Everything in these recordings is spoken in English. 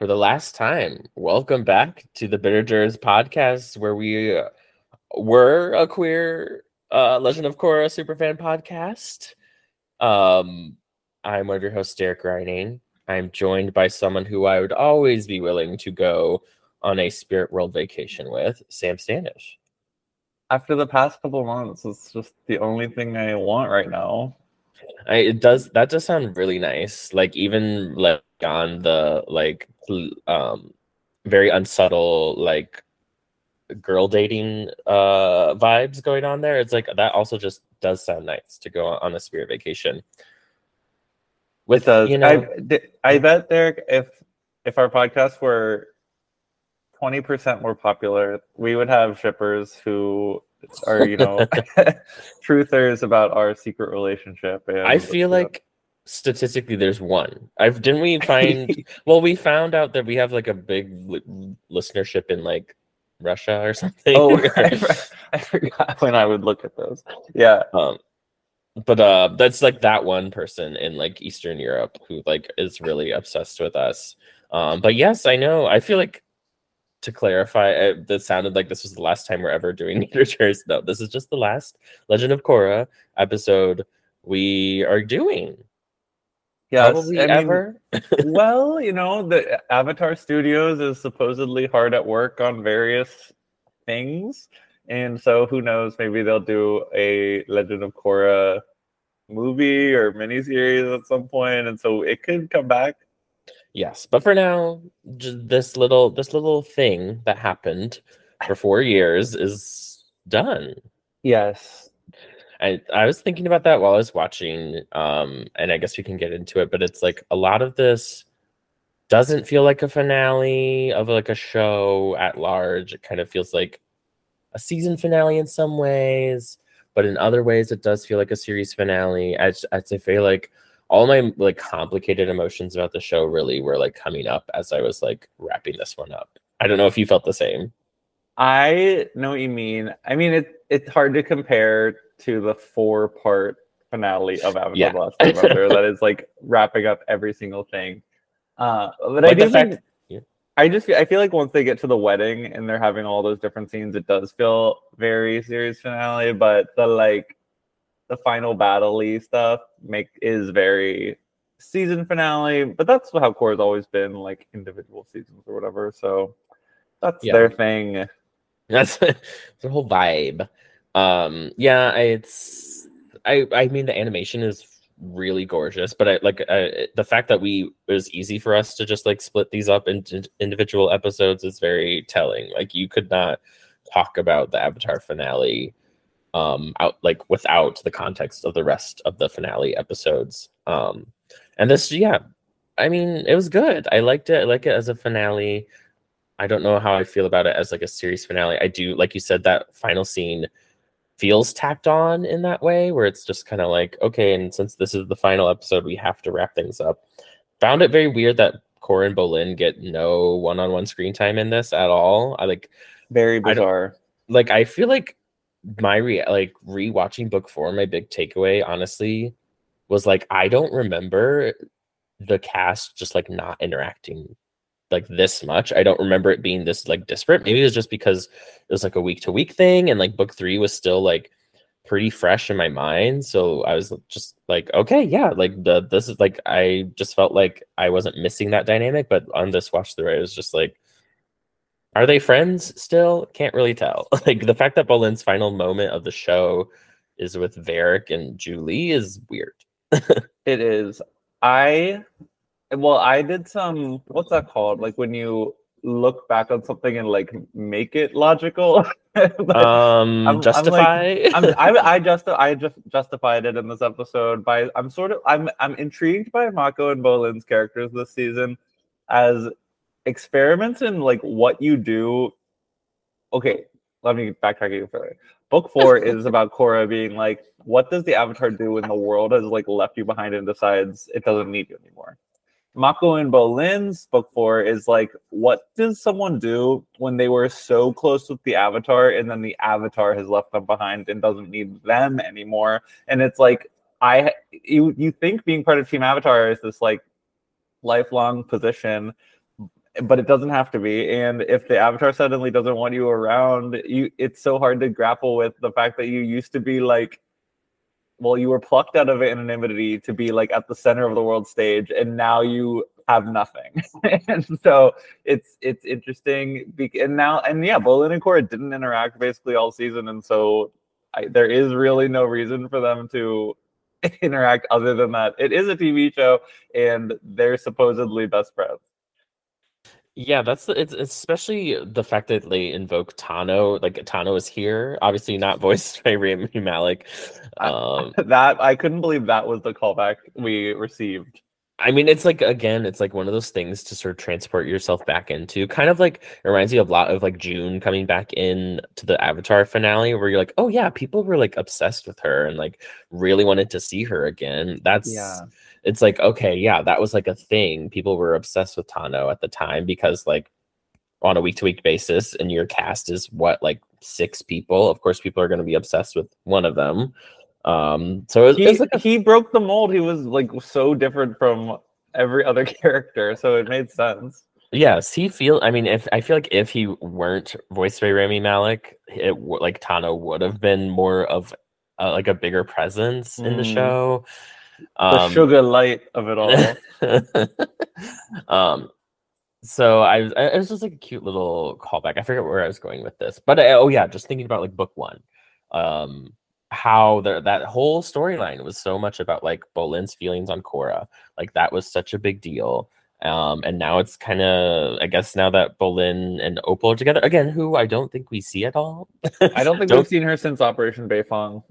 for the last time, welcome back to the Bitter Jurors podcast, where we uh, were a queer uh, Legend of Korra superfan podcast. Um, I'm one of your hosts, Derek Reining. I'm joined by someone who I would always be willing to go on a spirit world vacation with, Sam Standish. After the past couple months, it's just the only thing I want right now. I, it does that does sound really nice. Like even like on the like um very unsubtle like girl dating uh vibes going on there. It's like that also just does sound nice to go on a spirit vacation. With a, you know, I, I bet Derek, if if our podcast were twenty percent more popular, we would have shippers who are you know truthers about our secret relationship. I feel like statistically there's one. I've didn't we find well we found out that we have like a big li- listenership in like Russia or something. Oh, I, I forgot when I would look at those. Yeah. Um but uh that's like that one person in like Eastern Europe who like is really obsessed with us. Um but yes, I know. I feel like to clarify, it, that sounded like this was the last time we're ever doing literatures. No, this is just the last Legend of Korra episode we are doing. Yeah, probably I ever. Mean, well, you know, the Avatar Studios is supposedly hard at work on various things, and so who knows? Maybe they'll do a Legend of Korra movie or miniseries at some point, and so it could come back. Yes, but for now, this little this little thing that happened for four years is done. Yes, I I was thinking about that while I was watching, um, and I guess we can get into it. But it's like a lot of this doesn't feel like a finale of like a show at large. It kind of feels like a season finale in some ways, but in other ways, it does feel like a series finale. I I feel like all my like complicated emotions about the show really were like coming up as I was like wrapping this one up. I don't know if you felt the same. I know what you mean. I mean, it it's hard to compare to the four part finale of Avatar: yeah. Last Airbender that is like wrapping up every single thing. Uh, but like I do think, yeah. I just I feel like once they get to the wedding and they're having all those different scenes, it does feel very series finale. But the like the final battle stuff make is very season finale. But that's how Korra has always been, like individual seasons or whatever. So that's yeah. their thing. That's their whole vibe. Um, yeah, it's I I mean the animation is really gorgeous, but I like I, the fact that we it was easy for us to just like split these up into individual episodes is very telling. Like you could not talk about the Avatar finale um out like without the context of the rest of the finale episodes. Um and this yeah, I mean it was good. I liked it. I like it as a finale. I don't know how I feel about it as like a series finale. I do like you said that final scene feels tacked on in that way where it's just kind of like okay and since this is the final episode we have to wrap things up. Found it very weird that Korra and Bolin get no one-on-one screen time in this at all. I like very bizarre. I like i feel like my re like rewatching book four my big takeaway honestly was like i don't remember the cast just like not interacting like this much. I don't remember it being this like disparate. Maybe it was just because it was like a week to week thing and like book three was still like pretty fresh in my mind. So I was just like, okay, yeah, like the this is like I just felt like I wasn't missing that dynamic. But on this watch through, I was just like, are they friends still? Can't really tell. like the fact that Bolin's final moment of the show is with Varrick and Zhu Li is weird. it is. I well, I did some. What's that called? Like when you look back on something and like make it logical. um, I'm, justify. I'm like, I'm, I, I just I just justified it in this episode by I'm sort of I'm I'm intrigued by Mako and Bolin's characters this season as experiments in like what you do. Okay, let me backtrack even further. Book four is about Korra being like, what does the Avatar do when the world has like left you behind and decides it doesn't need you anymore? Mako and Bolin's book four is like, what does someone do when they were so close with the avatar and then the avatar has left them behind and doesn't need them anymore? And it's like, I you you think being part of Team Avatar is this like lifelong position, but it doesn't have to be. And if the avatar suddenly doesn't want you around, you it's so hard to grapple with the fact that you used to be like well, you were plucked out of anonymity to be like at the center of the world stage, and now you have nothing. and so it's it's interesting. And now and yeah, Bolin and Korra didn't interact basically all season, and so I, there is really no reason for them to interact other than that. It is a TV show, and they're supposedly best friends. Yeah, that's the, it's especially the fact that they invoke Tahno. Like Tahno is here, obviously not voiced by Rami Malek. Um, that I couldn't believe that was the callback we received. I mean, it's like again, it's like one of those things to sort of transport yourself back into. Kind of like it reminds you a lot of like June coming back in to the Avatar finale, where you're like, oh yeah, people were like obsessed with her and like really wanted to see her again. That's yeah. It's like okay, yeah, that was like a thing. People were obsessed with Tahno at the time because like on a week to week basis, and your cast is what like six people. Of course, people are going to be obsessed with one of them. Um, so it, he, like a, he broke the mold. He was like so different from every other character, so it made sense. Yes, he feel. I mean, if I feel like if he weren't voiced by Rami Malek, it like Tahno would have been more of uh, like a bigger presence in the mm. show. Um, the sugar light of it all. um, so I was, it was just like a cute little callback. I forget where I was going with this, but I, uh, oh yeah, just thinking about like book one. Um, how the, that whole storyline was so much about like Bolin's feelings on Korra. Like that was such a big deal. Um, and now it's kind of, I guess, now that Bolin and Opal are together again, who I don't think we see at all. I don't think don't, we've seen her since Operation Beifong.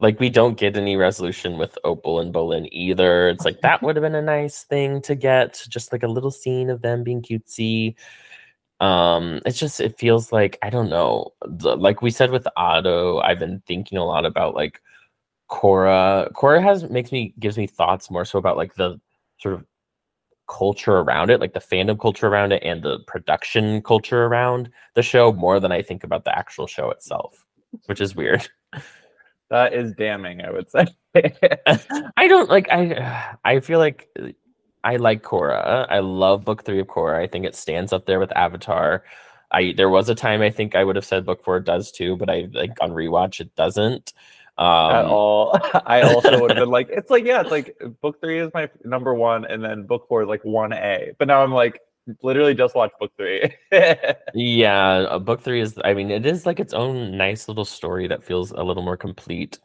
Like we don't get any resolution with Opal and Bolin either. It's like that would have been a nice thing to get, just like a little scene of them being cutesy um it's just it feels like i don't know the, like we said with otto i've been thinking a lot about like Korra Korra has makes me gives me thoughts more so about like the sort of culture around it, like the fandom culture around it and the production culture around the show more than I think about the actual show itself, which is weird. That is damning, I would say. I don't like I I feel like I like Korra. I love book three of Korra. I think it stands up there with Avatar. I there was a time I think I would have said book four does too, but I like on rewatch it doesn't. Um, At all. I also would have been like, it's like, yeah, it's like book three is my number one, and then book four is like one A. But now I'm like, literally just watch book three. yeah, uh, book three is. I mean, it is like its own nice little story that feels a little more complete.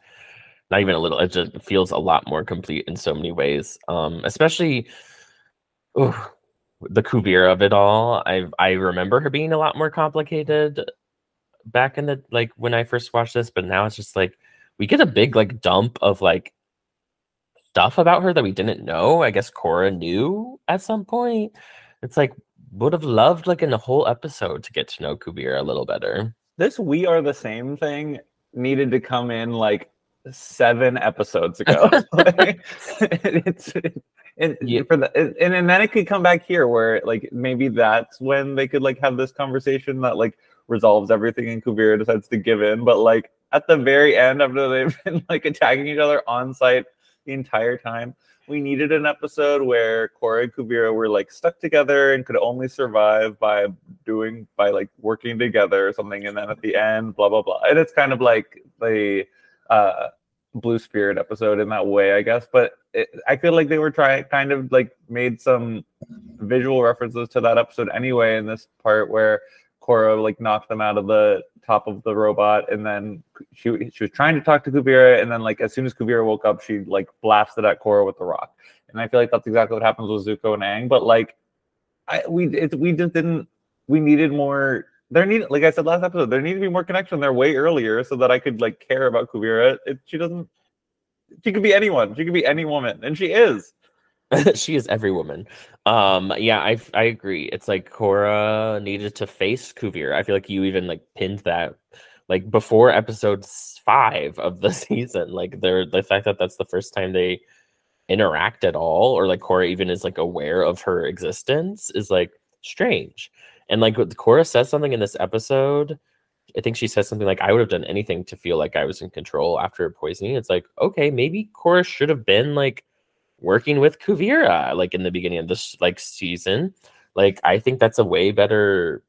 Not even a little. It just feels a lot more complete in so many ways. Um, especially ooh, the Kuvira of it all. I I remember her being a lot more complicated back in the like when I first watched this, but now it's just like we get a big like dump of like stuff about her that we didn't know. I guess Korra knew at some point. It's like would have loved like in a whole episode to get to know Kuvira a little better. This we are the same thing needed to come in like seven episodes ago. it's and yeah. for the and, and then it could come back here where like maybe that's when they could like have this conversation that like resolves everything and Kuvira decides to give in. But like at the very end, after they've been like attacking each other on site the entire time, we needed an episode where Korra and Kuvira were like stuck together and could only survive by doing by like working together or something. And then at the end, blah blah blah. And it's kind of like the uh Blue Spirit episode in that way, I guess. But it, I feel like they were trying, kind of like made some visual references to that episode anyway. In this part where Korra like knocked them out of the top of the robot, and then she she was trying to talk to Kuvira, and then like as soon as Kuvira woke up, she like blasted at Korra with the rock. And I feel like that's exactly what happens with Zuko and Aang. But like, I we it, we just didn't. We needed more there need like I said last episode, there needs to be more connection there way earlier so that I could like care about Kuvira. It, she doesn't. She could be anyone. She could be any woman, and she is. she is every woman. Um, yeah, I I agree. It's like Korra needed to face Kuvira. I feel like you even like pinned that like before episode five of the season. Like they're the fact that that's the first time they interact at all, or like Korra even is like aware of her existence is like strange. And like Korra says something in this episode. I think she says something like, I would have done anything to feel like I was in control after poisoning. It's like, okay, maybe Korra should have been like working with Kuvira, like in the beginning of this like season. Like I think that's a way better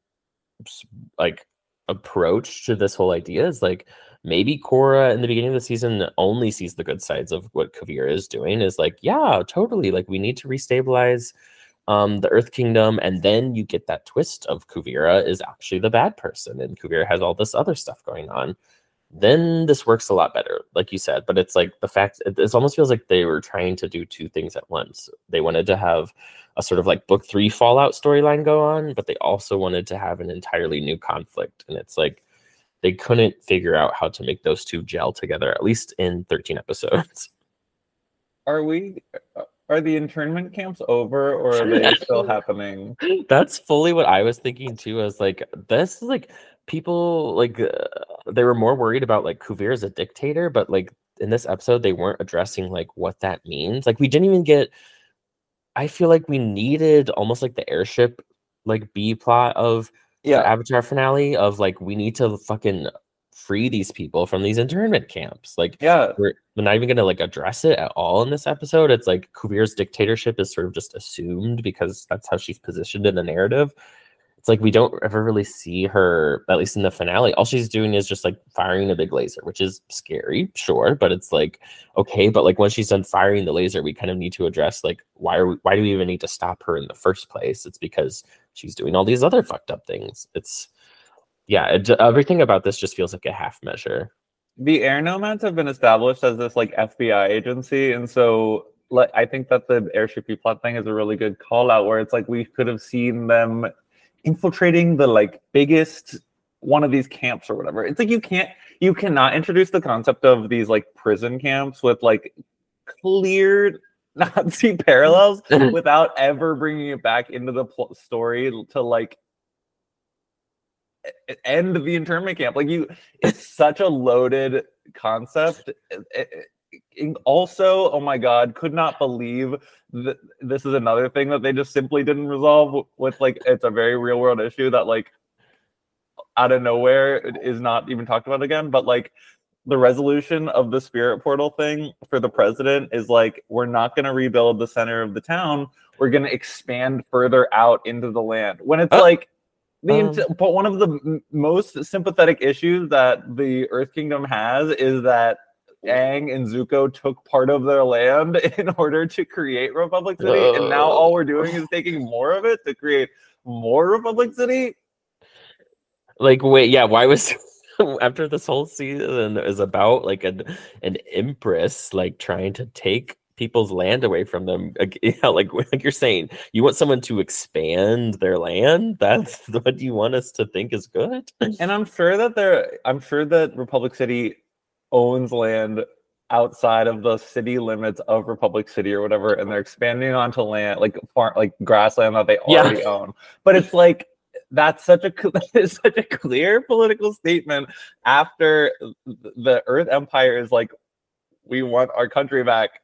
like approach to this whole idea is like maybe Korra in the beginning of the season only sees the good sides of what Kuvira is doing is like, yeah, totally. Like we need to restabilize um, the Earth Kingdom, and then you get that twist of Kuvira is actually the bad person, and Kuvira has all this other stuff going on. Then this works a lot better, like you said. But it's like the fact it, it almost feels like they were trying to do two things at once. They wanted to have a sort of like book three Fallout storyline go on, but they also wanted to have an entirely new conflict, and it's like they couldn't figure out how to make those two gel together, at least in 13 episodes. Are we are the internment camps over or are they still happening? That's fully what I was thinking too. I was like, this is like people like uh, they were more worried about like Kuvir as a dictator, but like in this episode they weren't addressing like what that means. Like we didn't even get. I feel like we needed almost like the airship like B plot of yeah Avatar finale of like we need to fucking free these people from these internment camps. Like, yeah, we're, we're not even going to like address it at all in this episode. It's like Kuvir's dictatorship is sort of just assumed because that's how she's positioned in the narrative. It's like we don't ever really see her, at least in the finale. All she's doing is just like firing a big laser, which is scary, sure, but it's like okay. But like once she's done firing the laser, we kind of need to address like why are we, why do we even need to stop her in the first place? It's because she's doing all these other fucked up things. It's yeah, it, everything about this just feels like a half measure. The air nomads have been established as this like FBI agency, and so like I think that the airship plot thing is a really good call out where it's like we could have seen them infiltrating the like biggest one of these camps or whatever. It's like you can't you cannot introduce the concept of these like prison camps with like clear Nazi parallels without ever bringing it back into the pl- story to like end the internment camp. Like you, it's such a loaded concept. also, oh my god, could not believe that this is another thing that they just simply didn't resolve with like it's a very real world issue that like out of nowhere is not even talked about again. But like the resolution of the spirit portal thing for the president is like we're not going to rebuild the center of the town we're going to expand further out into the land when it's oh. like the um, but one of the m- most sympathetic issues that the Earth Kingdom has is that Aang and Zuko took part of their land in order to create Republic City, uh, and now all we're doing is taking more of it to create more Republic City. Like, wait, yeah, why was after this whole season is about like an an empress like trying to take people's land away from them. Yeah, like like you're saying, you want someone to expand their land. That's what you want us to think is good. And I'm sure that they're. I'm sure that Republic City owns land outside of the city limits of Republic City or whatever, and they're expanding onto land like farm, like grassland that they already yeah. own. But it's like that's such a it's such a clear political statement after the Earth Empire is like, we want our country back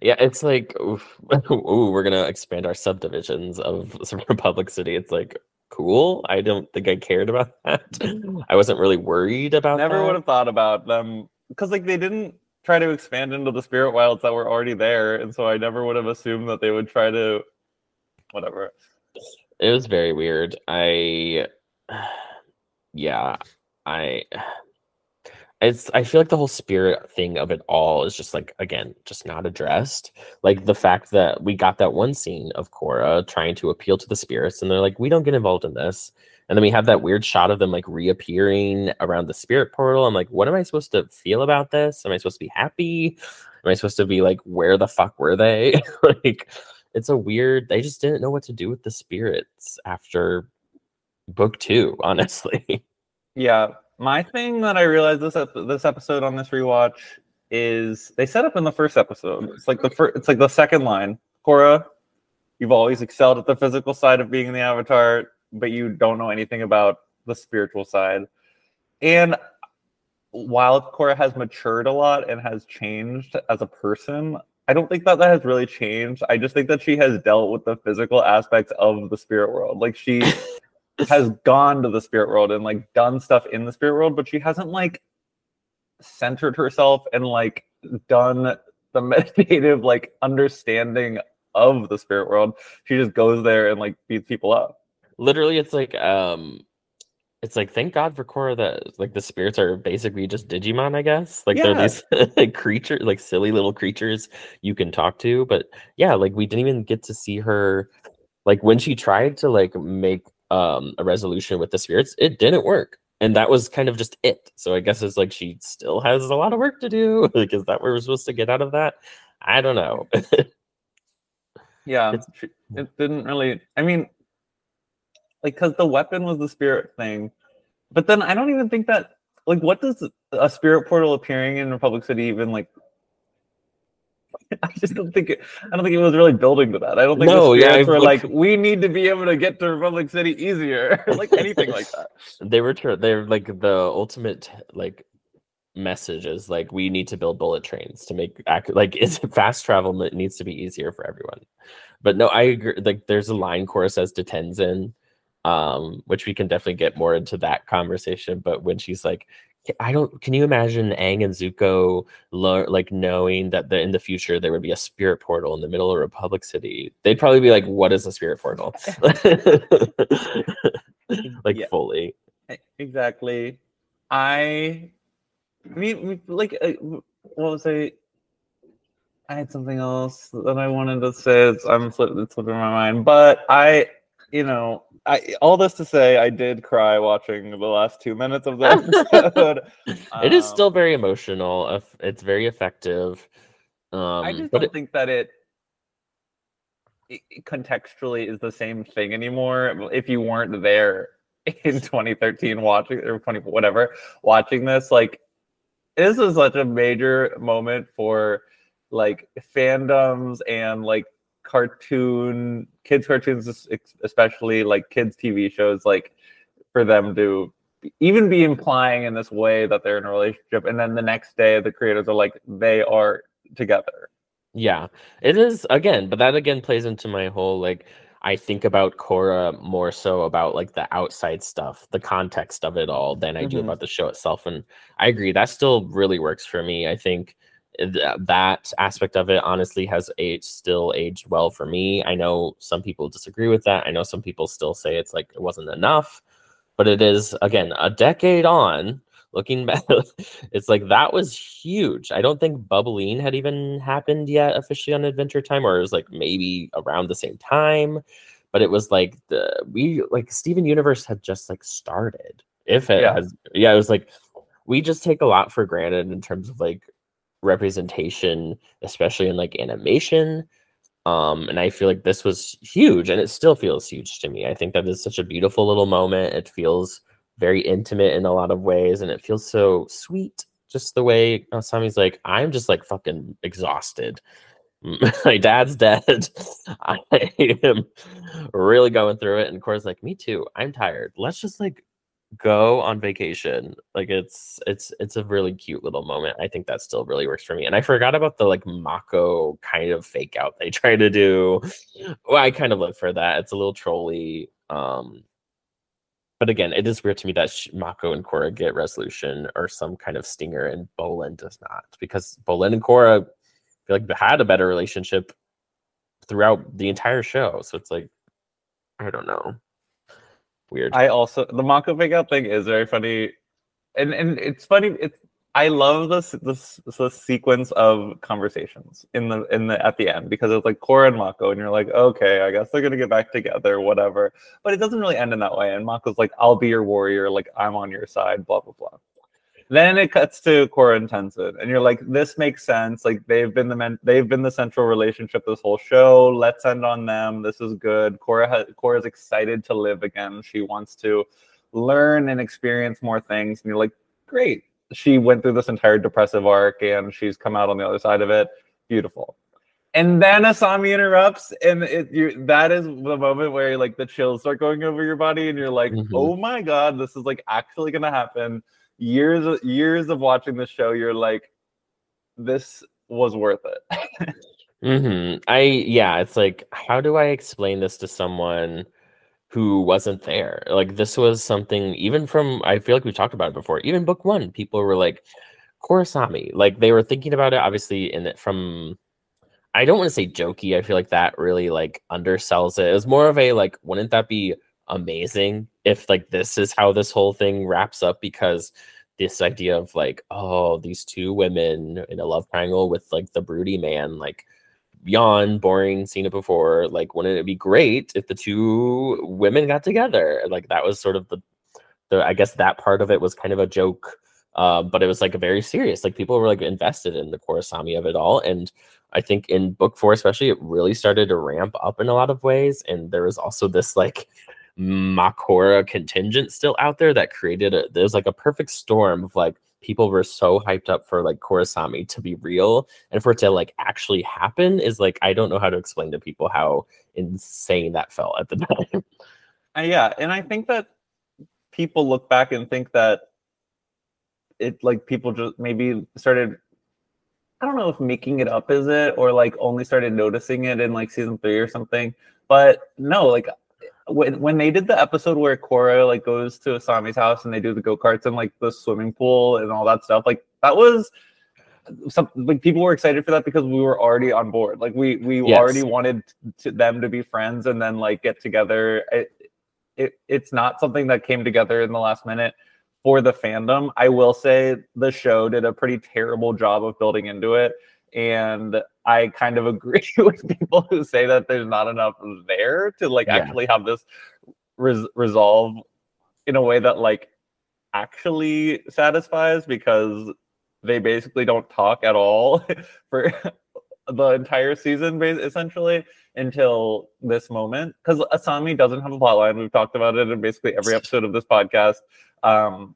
yeah, it's like, oof, ooh, we're gonna expand our subdivisions of Republic City. It's like, cool. I don't think I cared about that. Mm-hmm. I wasn't really worried about. That. Never that. would have thought about them because, like, they didn't try to expand into the spirit wilds that were already there, and so I never would have assumed that they would try to, whatever. It was very weird. I, yeah, I it's i feel like the whole spirit thing of it all is just like again just not addressed. Like the fact that we got that one scene of Korra trying to appeal to the spirits and they're like we don't get involved in this. And then we have that weird shot of them like reappearing around the spirit portal. I'm like what am i supposed to feel about this? Am i supposed to be happy? Am i supposed to be like where the fuck were they? Like it's a weird they just didn't know what to do with the spirits after book two honestly. Yeah my thing that I realized this this episode on this rewatch is they set up in the first episode. It's like the first. It's like the second line. Korra, you've always excelled at the physical side of being the Avatar, but you don't know anything about the spiritual side. And while Korra has matured a lot and has changed as a person, I don't think that that has really changed. I just think that she has dealt with the physical aspects of the spirit world. Like she has gone to the spirit world and like done stuff in the spirit world, but she hasn't like centered herself and like done the meditative like understanding of the spirit world. She just goes there and like beats people up. Literally, it's like um it's like thank God for Korra that like the spirits are basically just Digimon, I guess. Like they're these like creatures, like silly little creatures you can talk to. But yeah, like we didn't even get to see her like when she tried to like make um a resolution with the spirits, it didn't work. And that was kind of just it. So I guess it's like she still has a lot of work to do. Like, is that what we're supposed to get out of that? I don't know. Yeah, it didn't really. I mean, like, because the weapon was the spirit thing, but then I don't even think that. Like, what does a spirit portal appearing in Republic City even like? I just don't think it. I don't think it was really building to that. I don't think No, the yeah, were like, we need to be able to get to Republic City easier, like anything like that. they were tr- they're like the ultimate like message is like we need to build bullet trains to make ac- like it's fast travel that needs to be easier for everyone but no i agree like there's a line Korra says to tenzin um which we can definitely get more into that conversation but when she's like "Ca- I don't. Can you imagine Aang and Zuko lo- like knowing that the, in the future there would be a spirit portal in the middle of Republic City? They'd probably be like, "What is a spirit portal?" like Yeah. fully. Exactly. I, I mean, like, uh, what was I? I had something else that I wanted to say. It's, I'm slipping, it's slipping my mind, but I, you know, I all this to say, I did cry watching the last two minutes of the episode. it is still Um, very emotional. eff- It's very effective. Um, I just but don't it- think that it, it it contextually is the same thing anymore. If you weren't there in 2013 watching or 20 whatever watching this, like this is such a major moment for like fandoms and like cartoon kids cartoons especially like kids tv shows like for them to even be implying in this way that they're in a relationship and then the next day the creators are like they are together Yeah, it is again, but that again plays into my whole like I think about Korra more so about like the outside stuff, the context of it all than I do Mhm. about the show itself. And I agree, that still really works for me. I think th- that aspect of it honestly has aged still aged well for me. I know some people disagree with that. I know some people still say it's like it wasn't enough, but it is again a decade on looking back it's like that was huge i don't think Bubbline had even happened yet officially on adventure time or it was like maybe around the same time but it was like the we like steven universe had just like started if it Yeah. has yeah it was like we just take a lot for granted in terms of like representation especially in like animation um and i feel like this was huge and it still feels huge to me i think that is such a beautiful little moment it feels very intimate in a lot of ways and it feels so sweet just the way Asami's like I'm just like fucking exhausted. My dad's dead. I am really going through it and Korra's like me too. I'm tired. Let's just like go on vacation. Like it's it's it's a really cute little moment. I think that still really works for me. And I forgot about the like Mako kind of fake out they try to do. Well, I kind of live for that. It's a little trolly. Um but again, it is weird to me that Mako and Korra get resolution or some kind of stinger, and Bolin does not, because Bolin and Korra feel like they had a better relationship throughout the entire show. So it's like, I don't know, weird. I also the Mako fake out thing is very funny, and and it's funny. It's I love this this this sequence of conversations in the in the at the end because it's like Korra and Mako, and you're like, okay, I guess they're gonna get back together, whatever. But it doesn't really end in that way. And Mako's like, I'll be your warrior, like I'm on your side, blah blah blah. Then it cuts to Korra and Tenzin, and you're like, this makes sense. Like they've been the men, they've been the central relationship this whole show. Let's end on them. This is good. Korra ha- Korra's excited to live again. She wants to learn and experience more things. And you're like, great. She went through this entire depressive arc, and she's come out on the other side of it. Beautiful. And then Asami interrupts, and it you that is the moment where like the chills start going over your body, and you're like, Mhm. oh my god, this is like actually gonna happen years of years of watching the show you're like this was worth it hmm I yeah, it's like how do I explain this to someone who wasn't there? Like this was something even from I feel like we talked about it before. Even book one, people were like Korrasami. Like they were thinking about it obviously in it from I don't want to say jokey. I feel like that really like undersells it. It was more of a like, wouldn't that be amazing if like this is how this whole thing wraps up? Because this idea of like, oh, these two women in a love triangle with like the broody man, like yawn, boring, seen it before. Like, wouldn't it be great if the two women got together? Like that was sort of the the I guess that part of it was kind of a joke. Uh, but it was like very serious, like people were like invested in the Korrasami of it all. And I think in book four, especially, it really started to ramp up in a lot of ways. And there was also this like Makora contingent still out there that created a there's like a perfect storm of like people were so hyped up for like Korrasami to be real and for it to like actually happen is like I don't know how to explain to people how insane that felt at the time. Uh, yeah, and I think that people look back and think that it like people just maybe started I don't know if making it up is it or like only started noticing it in like season 3 or something. But no, like when when they did the episode where Korra like goes to Asami's house and they do the go karts and like the swimming pool and all that stuff, like that was some like people were excited for that because we were already on board. Like we we yes. already wanted to, them to be friends and then like get together. It, it it's not something that came together in the last minute for the fandom. I will say the show did a pretty terrible job of building into it and I kind of agree with people who say that there's not enough there to like yeah. actually have this res- resolve in a way that like actually satisfies because they basically don't talk at all for the entire season essentially until this moment. Because asami doesn't have a plotline. We've talked about it in basically every episode of this podcast. Um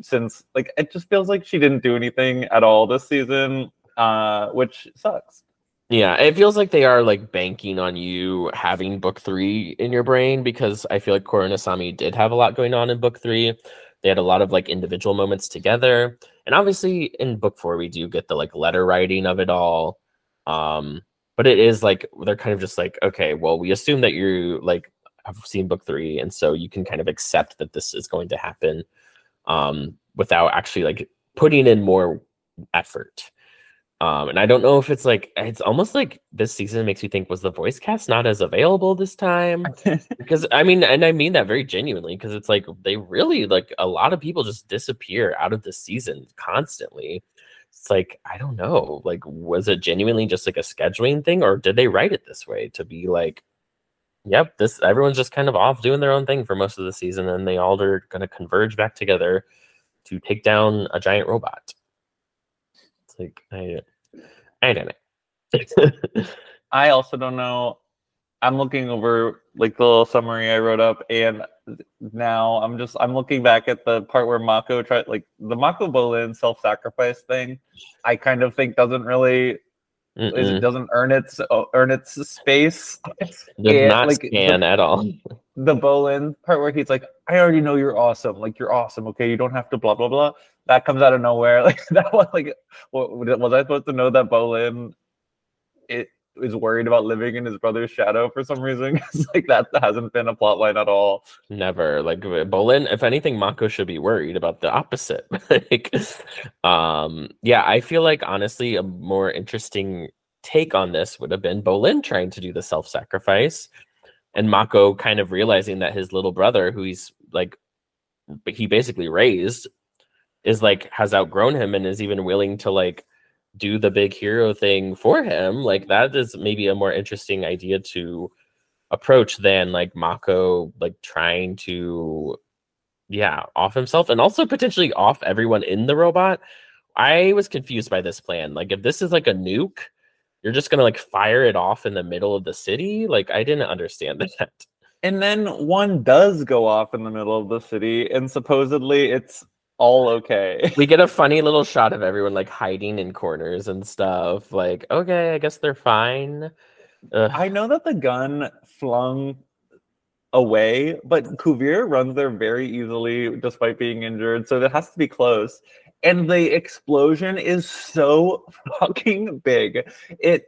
since like it just feels like she didn't do anything at all this season uh, which sucks. Yeah, it feels like they are like banking on you having book three in your brain because I feel like Korra and Asami did have a lot going on in book three. They had a lot of like individual moments together. And obviously in book four, we do get the like letter writing of it all. Um, but it is like they're kind of just like, okay, well, we assume that you like have seen book three, and so you can kind of accept that this is going to happen um without actually like putting in more effort. Um, and I don't know if it's like it's almost like this season makes you think was the voice cast not as available this time because I mean, and I mean that very genuinely because it's like they really like a lot of people just disappear out of the season constantly. It's like I don't know, like was it genuinely just like a scheduling thing or did they write it this way to be like, yep, this everyone's just kind of off doing their own thing for most of the season and they all are going to converge back together to take down a giant robot. It's like I I don't know. I also don't know. I'm looking over like the little summary I wrote up, and now I'm just I'm looking back at the part where Mako tried like the Mako Bolin self-sacrifice thing. I kind of think doesn't really it doesn't earn its uh, earn its space. Does and, not like, scan the, at all. The Bolin part where he's like, "I already know you're awesome. Like you're awesome. Okay, you don't have to blah blah blah." that comes out of nowhere. Like that was like, what, was I supposed to know that Bolin is worried about living in his brother's shadow for some reason? It's like that hasn't been a plot line at all. Never. Like Bolin, if anything, Mako should be worried about the opposite. like, um, yeah, I feel like honestly, a more interesting take on this would have been Bolin trying to do the self-sacrifice and Mako kind of realizing that his little brother, who he's like he basically raised is like has outgrown him and is even willing to like do the big hero thing for him like that is maybe a more interesting idea to approach than like mako like trying to yeah off himself and also potentially off everyone in the robot. I was confused by this plan. Like if this is like a nuke you're just gonna like fire it off in the middle of the city? Like i didn't understand that. And then one does go off in the middle of the city and supposedly it's all okay. we get a funny little shot of everyone like hiding in corners and stuff. Like, okay, I guess they're fine. Ugh. I know that the gun flung away, but Kuvir runs there very easily despite being injured, so it has to be close. And the explosion is so fucking big. It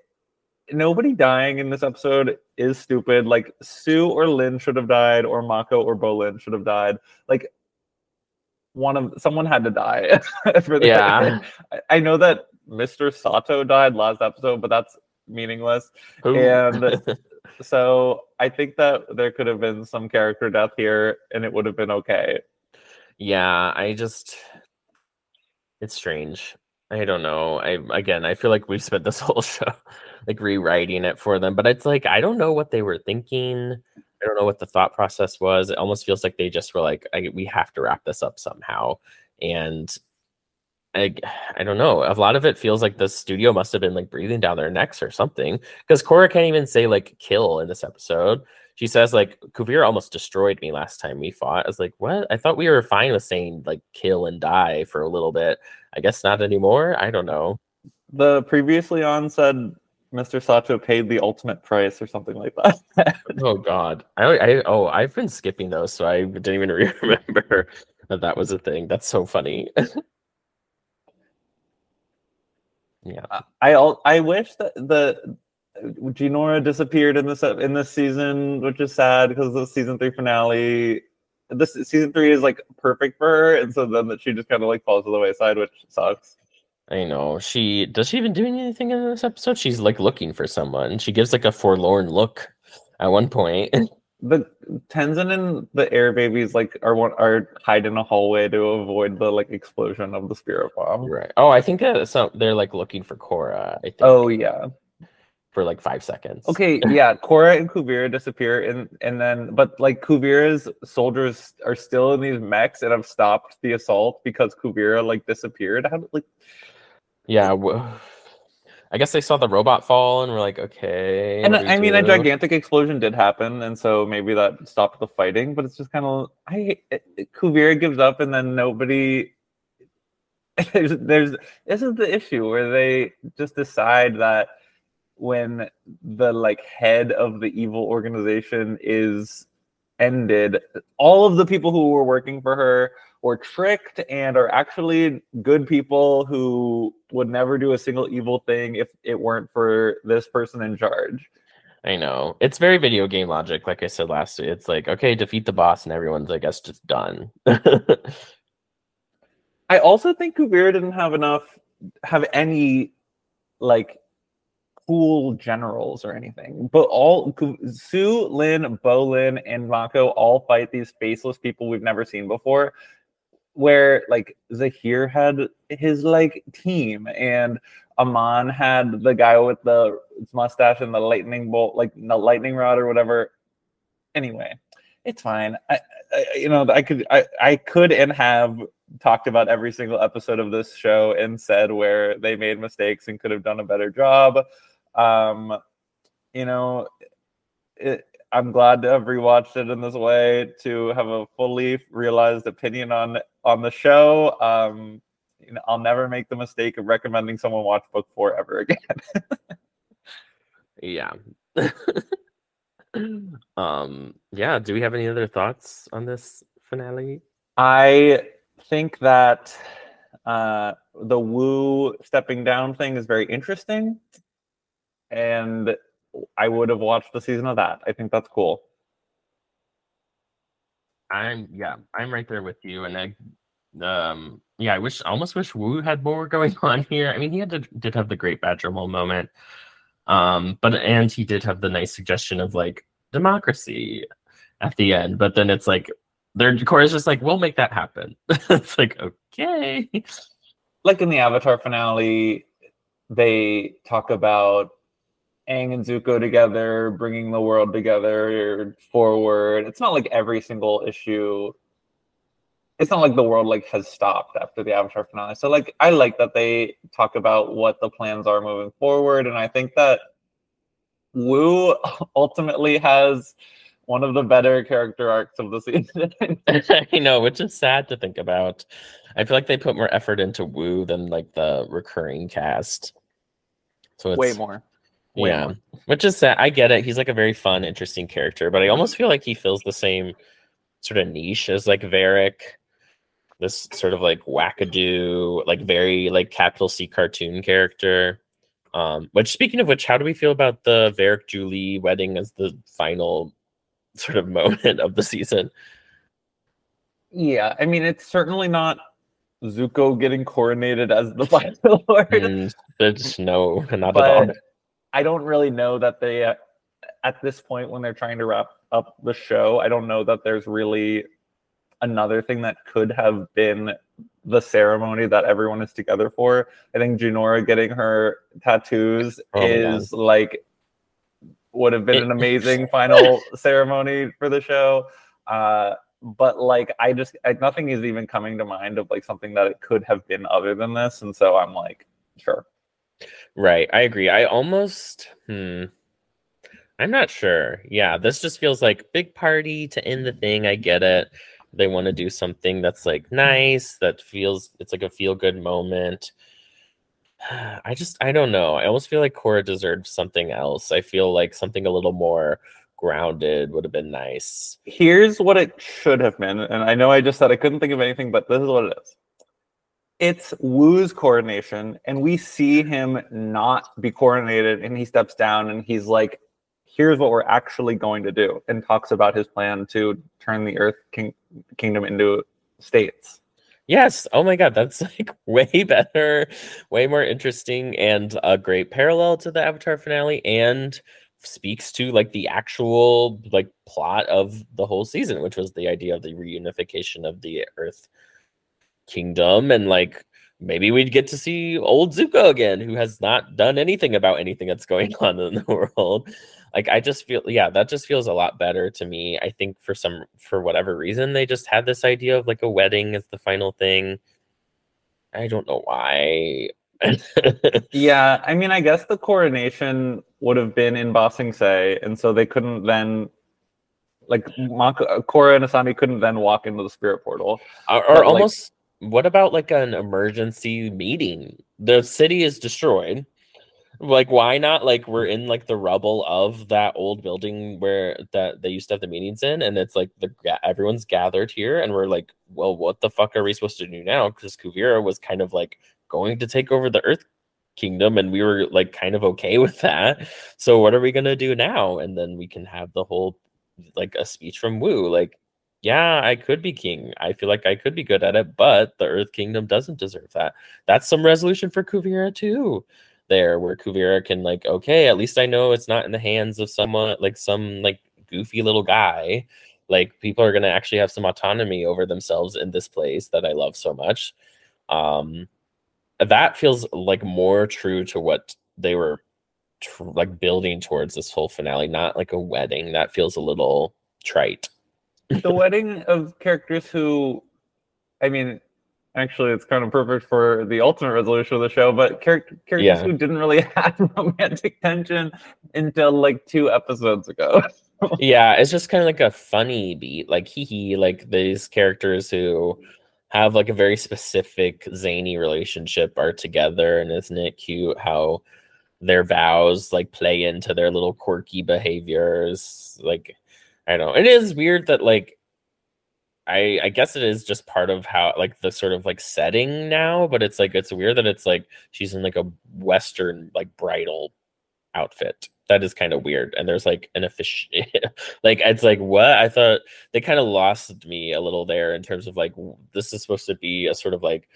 nobody dying in this episode is stupid. Like Sue or Lin should have died, or Mako or Bolin should have died. Like one of someone had to die for the, yeah I know that Mr. Sato died last episode, but that's meaningless. Who- And so I think that there could have been some character death here, and it would have been okay. yeah, I just it's strange. I don't know. I again, I feel like we've spent this whole show like rewriting it for them, but it's like I don't know what they were thinking. I don't know what the thought process was. It almost feels like they just were like, "We have to wrap this up somehow," and I, I don't know. A lot of it feels like the studio must have been like breathing down their necks or something. Because Korra can't even say like kill in this episode. She says like Kuvira almost destroyed me last time we fought. I was like, what? I thought we were fine with saying like kill and die for a little bit. I guess not anymore. I don't know. The previously on said Mr. Sato paid the ultimate price or something like that. Oh God. I, I oh I've been skipping those, so I didn't even remember that that was a thing. That's so funny. yeah. I I wish that the Jinora disappeared in this in this season, which is sad because the season three finale. This season three is like perfect for her, and so then that she just kind of like falls to the wayside, which sucks. I know. She does she even do anything in this episode? She's like looking for someone. She gives like a forlorn look at one point. The Tenzin and the air babies like are one are hide in a hallway to avoid the like explosion of the spirit bomb. right. Oh, I think that some they're like looking for Korra, I think. Oh yeah. for like five seconds. Okay, yeah, Korra and Kuvira disappear and and then but like Kuvira's soldiers are still in these mechs and have stopped the assault because Kuvira like disappeared. How like Yeah. w- I guess they saw the robot fall and were like, okay. and what do I mean a gigantic explosion did happen and so maybe that stopped the fighting, but it's just kind of I Kuvira gives up and then nobody there's there's this is the issue where they just decide that when the like head of the evil organization is ended all of the people who were working for her were tricked and are actually good people who would never do a single evil thing if it weren't for this person in charge I know. It's very video game logic, like I said last week. It's like, okay, defeat the boss, and everyone's, I guess, just done. i also think kuvira didn't have enough have any like cool generals or anything but all sue lin bolin and mako all fight these faceless people we've never seen before where like Zahir had his like team and Amon had the guy with the mustache and the lightning bolt, like the lightning rod or whatever. Anyway, it's fine. I, I you know, I could I, I could and have talked about every single episode of this show and said where they made mistakes and could have done a better job. Um, you know, it, I'm glad to have rewatched it in this way to have a fully realized opinion on on the show. Um, you know, I'll never make the mistake of recommending someone watch book four ever again. yeah. um. Yeah. Do we have any other thoughts on this finale? I think that uh, the Wu stepping down thing is very interesting, and I would have watched the season of that. I think that's cool. I'm yeah, I'm right there with you, and I, um, yeah, I wish I almost wish Wu had more going on here. I mean, he had to, did have the great Badger Mole moment, um, but and he did have the nice suggestion of like democracy at the end, but then it's like their core is just like, we'll make that happen. it's like okay, Like in the Avatar finale, they talk about Aang and Zuko together, bringing the world together forward. It's not like every single issue. It's not like the world like has stopped after the Avatar finale. So like I like that they talk about what the plans are moving forward, and I think that Wu ultimately has one of the better character arcs of the season. I know, which is sad to think about. I feel like they put more effort into Wu than like the recurring cast. So it's Way more. Way yeah, more. which is sad. I get it. He's like a very fun, interesting character, but I almost feel like he fills the same sort of niche as like Varrick, this sort of like wackadoo, like very like capital C cartoon character. Um, which speaking of which, how do we feel about the Varrick Julie wedding as the final sort of moment of the season? Yeah, I mean, it's certainly not Zuko getting coronated as the Fire Lord, Mm, there's no, not at all. I don't really know that they uh, at this point when they're trying to wrap up the show, I don't know that there's really another thing that could have been the ceremony that everyone is together for. I think Jinora getting her tattoos oh, is man. like would have been an amazing final ceremony for the show. Uh, but like I just I, nothing is even coming to mind of like something that it could have been other than this, and so I'm like, sure. Right, I agree. I almost hmm. I'm not sure. Yeah, this just feels like big party to end the thing. I get it. They want to do something that's like nice, that feels it's like a feel good moment. I just I don't know. I almost feel like Korra deserved something else. I feel like something a little more grounded would have been nice. Here's what it should have been, and I know I just said I couldn't think of anything, but this is what it is. It's Wu's coronation, and we see him not be coronated, and he steps down and he's like, "Here's what we're actually going to do," and talks about his plan to turn the Earth King- Kingdom into states. Yes. Oh my God. That's like way better, way more interesting, and a great parallel to the Avatar finale and speaks to like the actual like plot of the whole season, which was the idea of the reunification of the Earth Kingdom. And like maybe we'd get to see old Zuko again, who has not done anything about anything that's going on in the world. Like i just feel yeah that just feels a lot better to me. I think for some for whatever reason they just had this idea of like a wedding as the final thing. I don't know why. Yeah i mean i guess the coronation would have been in Ba Sing Se and so they couldn't then like Mako, Korra and Asami couldn't then walk into the spirit portal. Or, or almost like, what about like an emergency meeting? The city is destroyed. Like why not like we're in like the rubble of that old building where that they used to have the meetings in and it's like the everyone's gathered here and we're like well what the fuck are we supposed to do now? Because kuvira was kind of like going to take over the earth kingdom and we were like kind of okay with that. So what are we to do now? And then we can have the whole like a speech from wu like yeah, I could be king. I feel like I could be good at it, but the Earth Kingdom doesn't deserve that. That's some resolution for Kuvira too there where Kuvira can like, okay, at least I know it's not in the hands of someone like some like goofy little guy. Like people are gonna actually have some autonomy over themselves in this place that I love so much. Um that feels like more true to what they were tr- like building towards this whole finale, not like a wedding. That feels a little trite. The wedding of characters who I mean, actually it's kind of perfect for the ultimate resolution of the show but char- characters yeah. who didn't really have romantic tension until like two episodes ago yeah it's just kind of like a funny beat like hee hee like these characters who have like a very specific zany relationship are together and isn't it cute how their vows like play into their little quirky behaviors like i know it is weird that like I I guess it is just part of how like the sort of like setting now, but it's like it's weird that it's like she's in like a western like bridal outfit. That is kind of weird. And there's like an official like it's like what? I thought they kind of lost me a little there in terms of like this is supposed to be a sort of like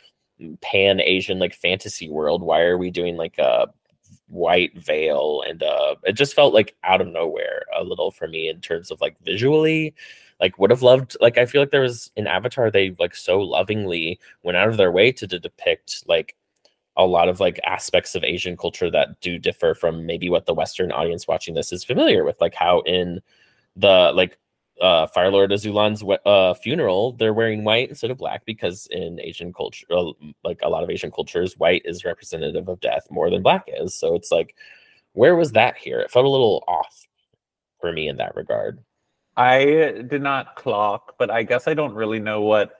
pan Asian like fantasy world. Why are we doing like a white veil and uh it just felt like out of nowhere a little for me in terms of like visually. Like would have loved like i feel like there was in avatar they like so lovingly went out of their way to, to depict like a lot of like aspects of asian culture that do differ from maybe what the western audience watching this is familiar with like how in the like uh, Fire Lord Azulon's uh, funeral, they're wearing white instead of black because in Asian culture, uh, like a lot of Asian cultures, white is representative of death more than black is. So it's like, where was that here? It felt a little off for me in that regard. I did not clock, but I guess I don't really know what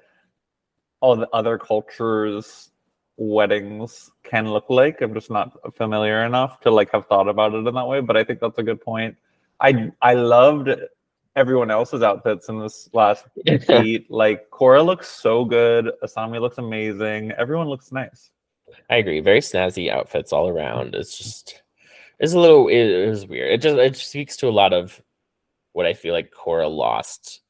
all the other cultures' weddings can look like. I'm just not familiar enough to like have thought about it in that way. But I think that's a good point. I I loved everyone else's outfits in this last beat. like Korra looks so good. Asami looks amazing. Everyone looks nice. I agree. Very snazzy outfits all around. It's just it's a little it, it was weird. It just it speaks to a lot of what I feel like Korra lost,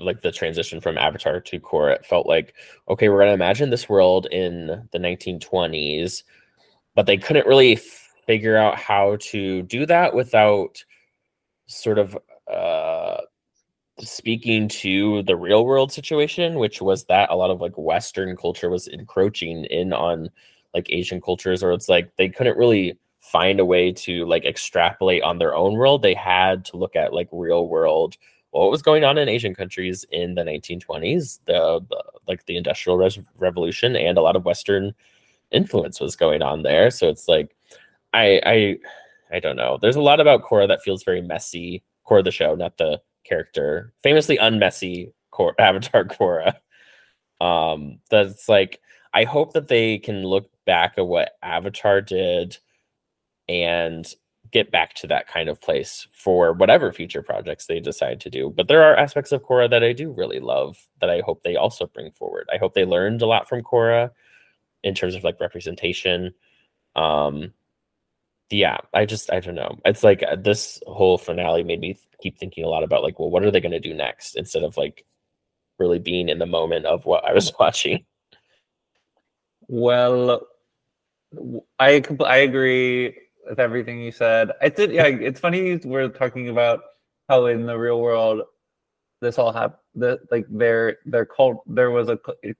like the transition from Avatar to Korra. It felt like, okay, we're gonna imagine this world in the 1920s, but they couldn't really figure out how to do that without sort of speaking to the real world situation which was that a lot of like western culture was encroaching in on like asian cultures or it's like they couldn't really find a way to like extrapolate on their own world. They had to look at like real world what was going on in asian countries in the 1920s the, the like the industrial Res- revolution and a lot of western influence was going on there. So it's like i i i don't know. There's a lot about Korra that feels very messy. Korra the show not the character, famously unmessy Korra Avatar Korra. Um, that's like I hope that they can look back at what Avatar did and get back to that kind of place for whatever future projects they decide to do. But there are aspects of Korra that I do really love that I hope they also bring forward. I hope they learned a lot from Korra in terms of like representation. Um, yeah, I just I don't know. It's like uh, this whole finale made me keep thinking a lot about like, well, what are they going to do next instead of like really being in the moment of what I was watching. Well, I I agree with everything you said. I did. Yeah, it's funny we're talking about how in the real world this all happened. The, like their their cult there was a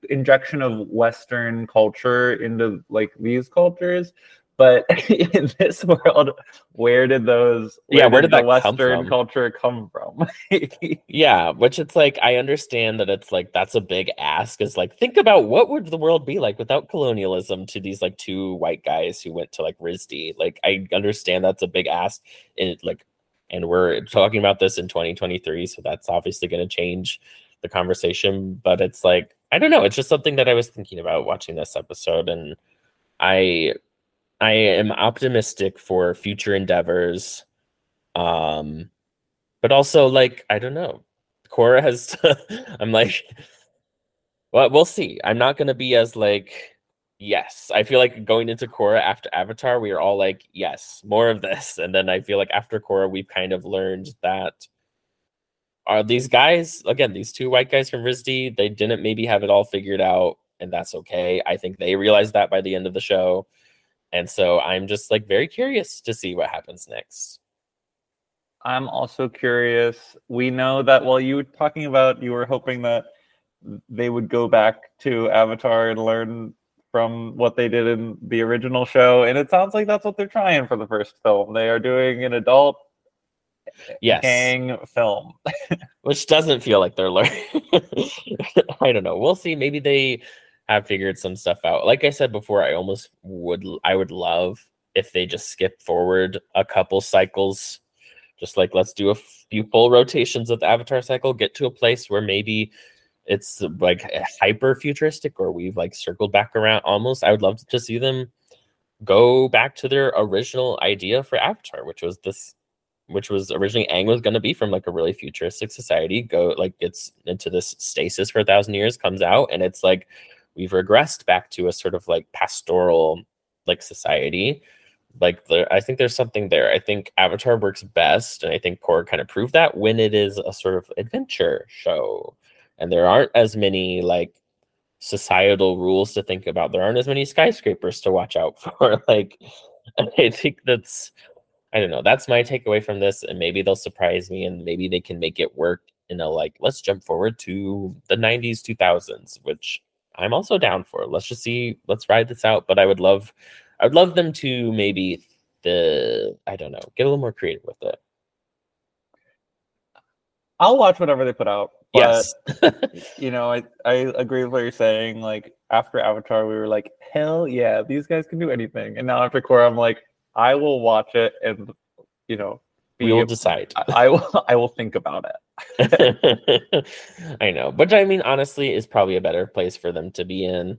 injection of Western culture into like these cultures, but in this world, where did those? Where yeah, where did, did the Western culture come from? yeah, which it's like I understand that it's like that's a big ask. Is like think about what would the world be like without colonialism to these like two white guys who went to like RISD. Like I understand that's a big ask. And like, and we're talking about this in 2023, so that's obviously going to change the conversation. But it's like I don't know. It's just something that I was thinking about watching this episode, and I I am optimistic for future endeavors. Um, but also like I don't know. Korra has I'm like well, we'll see. I'm not gonna be as like yes. I feel like going into Korra after Avatar, we are all like, yes, more of this. And then I feel like after Korra, we've kind of learned that are these guys again, these two white guys from RISD, they didn't maybe have it all figured out, and that's okay. I think they realized that by the end of the show. And so I'm just like very curious to see what happens next. I'm also curious. We know that while you were talking about, you were hoping that they would go back to Avatar and learn from what they did in the original show. And it sounds like that's what they're trying for the first film. They are doing an adult yes. gang film. Which doesn't feel like they're learning. I don't know. We'll see. Maybe they have figured some stuff out. Like I said before, I almost would I would love if they just skip forward a couple cycles. Just like let's do a few full rotations of the Avatar cycle, get to a place where maybe it's like hyper futuristic or we've like circled back around almost. I would love to see them go back to their original idea for Avatar, which was this which was originally Aang was to be from like a really futuristic society, go like gets into this stasis for a thousand years, comes out, and it's like we've regressed back to a sort of like pastoral like society. Like there, i think there's something there. I think avatar works best and i think Korra kind of proved that when it is a sort of adventure show. And there aren't as many like societal rules to think about. There aren't as many skyscrapers to watch out for. Like i think that's i don't know. That's my takeaway from this and maybe they'll surprise me and maybe they can make it work in a like let's jump forward to the 90s 2000s which I'm also down for. It. Let's just see. Let's ride this out. But I would love, I would love them to maybe the I don't know, get a little more creative with it. I'll watch whatever they put out. But, yes. you know, I, I agree with what you're saying. Like after Avatar, we were like, hell yeah, these guys can do anything. And now after Korra, I'm like, I will watch it and you know, we will decide. I, I will I will think about it. I know, but I mean, honestly, is probably a better place for them to be in.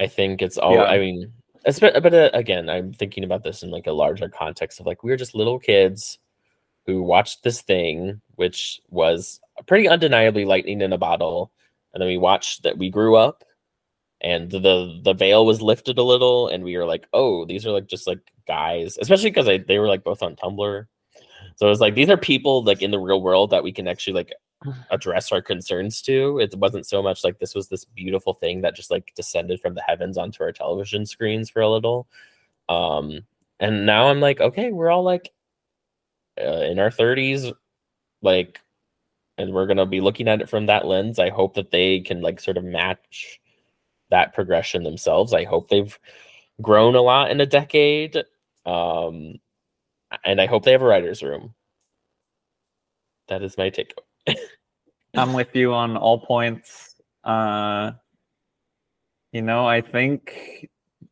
I think it's all. Yeah. I mean, but uh, again, I'm thinking about this in like a larger context of like we were just little kids who watched this thing, which was pretty undeniably lightning in a bottle, and then we watched that we grew up, and the the veil was lifted a little, and we were like, oh, these are like just like guys, especially because they were like both on Tumblr so it's like these are people like in the real world that we can actually like address our concerns to. It wasn't so much like this was this beautiful thing that just like descended from the heavens onto our television screens for a little. Um, and now I'm like, okay, we're all like uh, in our 30s, like, and we're gonna be looking at it from that lens. I hope that they can like sort of match that progression themselves. I hope they've grown a lot in a decade. Um, and I hope they have a writer's room. That is my take. I'm with you on all points. Uh, you know, I think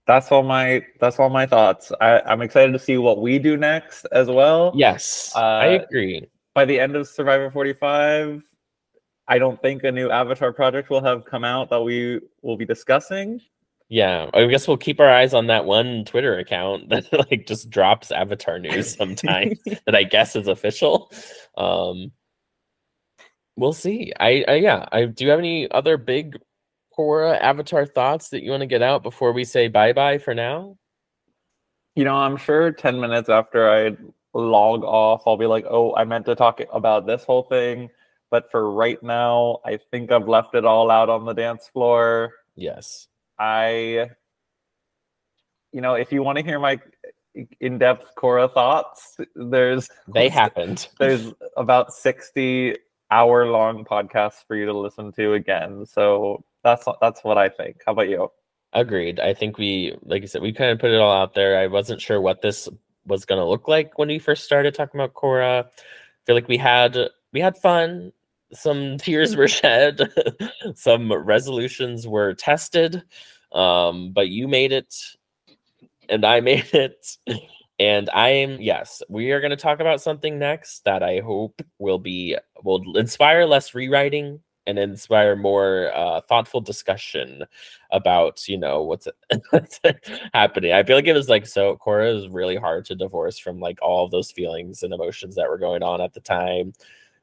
that's all my that's all my thoughts. I, I'm excited to see what we do next as well. Yes, uh, I agree. By the end of Survivor 45, I don't think a new Avatar project will have come out that we will be discussing. Yeah, I guess we'll keep our eyes on that one Twitter account that like just drops Avatar news sometimes that I guess is official. Um, we'll see. I, I yeah. I do you have any other big Korra Avatar thoughts that you want to get out before we say bye bye for now? You know, I'm sure ten minutes after I log off, I'll be like, oh, I meant to talk about this whole thing. But for right now, I think I've left it all out on the dance floor. Yes. I, you know, if you want to hear my in-depth Korra thoughts, there's they happened. There's about sixty hour-long podcasts for you to listen to again. So that's that's what I think. How about you? Agreed. I think we, like I said, we kind of put it all out there. I wasn't sure what this was going to look like when we first started talking about Korra. I feel like we had we had fun some tears were shed, some resolutions were tested, um, but you made it, and I made it. And I am yes, we are going to talk about something next that I hope will be will inspire less rewriting and inspire more uh, thoughtful discussion about you know what's, what's happening. I feel like it was like so Korra is really hard to divorce from like all those feelings and emotions that were going on at the time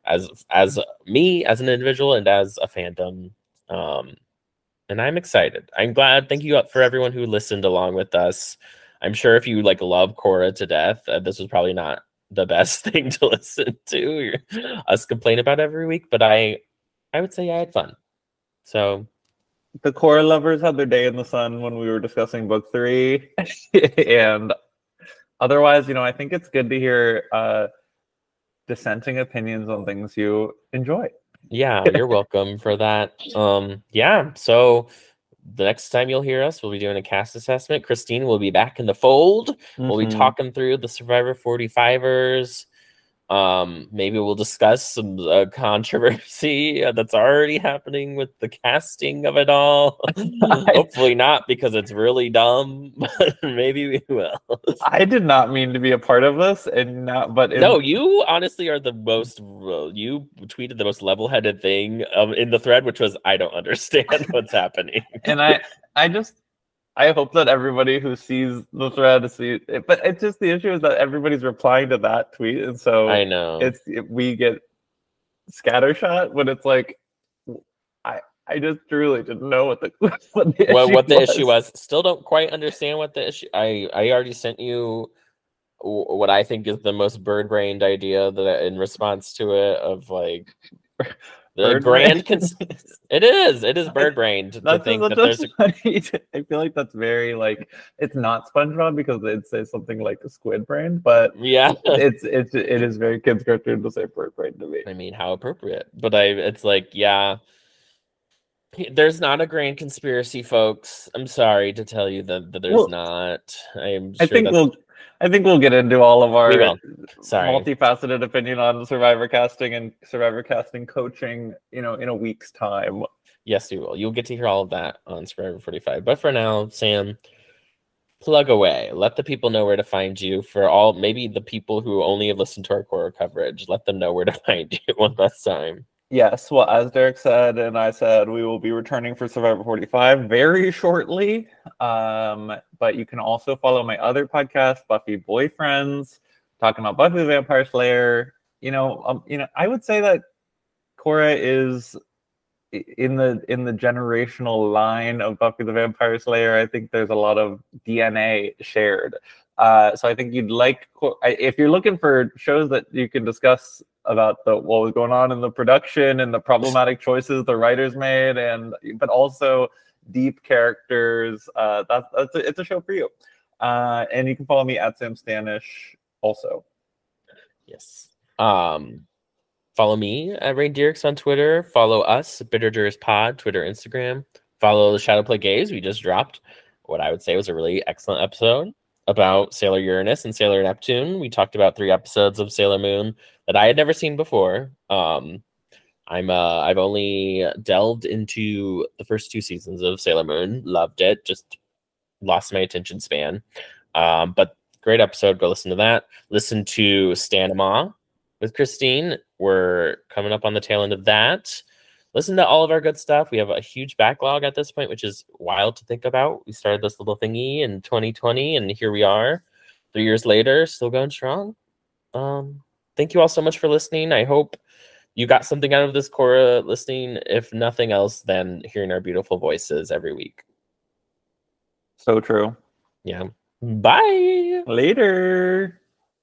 as as me as an individual and as a fandom um and i'm excited. I'm glad thank you for everyone who listened along with us. I'm sure if you like love Korra to death uh, this was probably not the best thing to listen to. Us complain about every week but i i would say i had fun. So the Korra lovers had their day in the sun when we were discussing book three. And otherwise you know i think it's good to hear uh dissenting opinions on things you enjoy. Yeah, you're welcome for that. Um, yeah, so the next time you'll hear us, we'll be doing a cast assessment. Christine will be back in the fold. Mm-hmm. We'll be mm-hmm. talking through the Survivor 45ers. Um, maybe we'll discuss some uh, controversy uh, that's already happening with the casting of it all. Hopefully not because it's really dumb, but maybe we will. I did not mean to be a part of this, and not. But in... no, you honestly are the most. You tweeted the most level-headed thing um, in the thread, which was, "I don't understand what's happening," and I, I just I hope that everybody who sees the thread sees it, but it's just the issue is that everybody's replying to that tweet, and so I know it's it, we get scattershot when it's like I I just truly didn't know what the what the well, what the was. issue was. Still don't quite understand what the issue. I I already sent you what I think is the most bird brained idea that in response to it of like the bird grand cons- it is it is bird brained to think that there's a... i feel like that's very like it's not spongebob because it says something like a squid brain but yeah. it's it's it is very kids cartoon to say bird brain to me. I mean how appropriate but i it's like yeah. There's not a grand conspiracy folks. I'm sorry to tell you that, that there's well, not. I'm sure i think we'll I think we'll get into all of our Sorry. multifaceted opinion on survivor casting and survivor casting coaching, you know, in a week's time. Yes, you will. You'll get to hear all of that on Survivor 45. But for now, Sam, plug away. Let the people know where to find you. For all maybe the people who only have listened to our Korra coverage, let them know where to find you one last time. Yes, well, as Derek said, and I said, we will be returning for Survivor 45 very shortly. Um, but you can also follow my other podcast, Buffy Boyfriends, talking about Buffy the Vampire Slayer. You know, um, you know, I would say that Korra is in the in the generational line of Buffy the Vampire Slayer. I think there's a lot of DNA shared. Uh, so I think you'd like if you're looking for shows that you can discuss about the what was going on in the production and the problematic choices the writers made, and but also deep characters. Uh, that's, that's a, it's a show for you. Uh, and you can follow me at Sam Stanish also. Yes. Um, follow me at Rain Dirks on Twitter. Follow us, Bitter Jurors Pod, Twitter, Instagram. Follow the Shadowplay Gaze. We just dropped what I would say was a really excellent episode about Sailor Uranus and Sailor Neptune. We talked about three episodes of Sailor Moon that I had never seen before. Um, I'm uh, I've only delved into the first two seasons of Sailor Moon. Loved it. Just lost my attention span. Um, but great episode. Go listen to that. Listen to Stanima with Christine. We're coming up on the tail end of that. Listen to all of our good stuff. We have a huge backlog at this point, which is wild to think about. We started this little thingy in 2020, and here we are, three years later, still going strong. Um, thank you all so much for listening. I hope you got something out of this Korra listening. If nothing else, than hearing our beautiful voices every week. So true. Yeah. Bye. Later.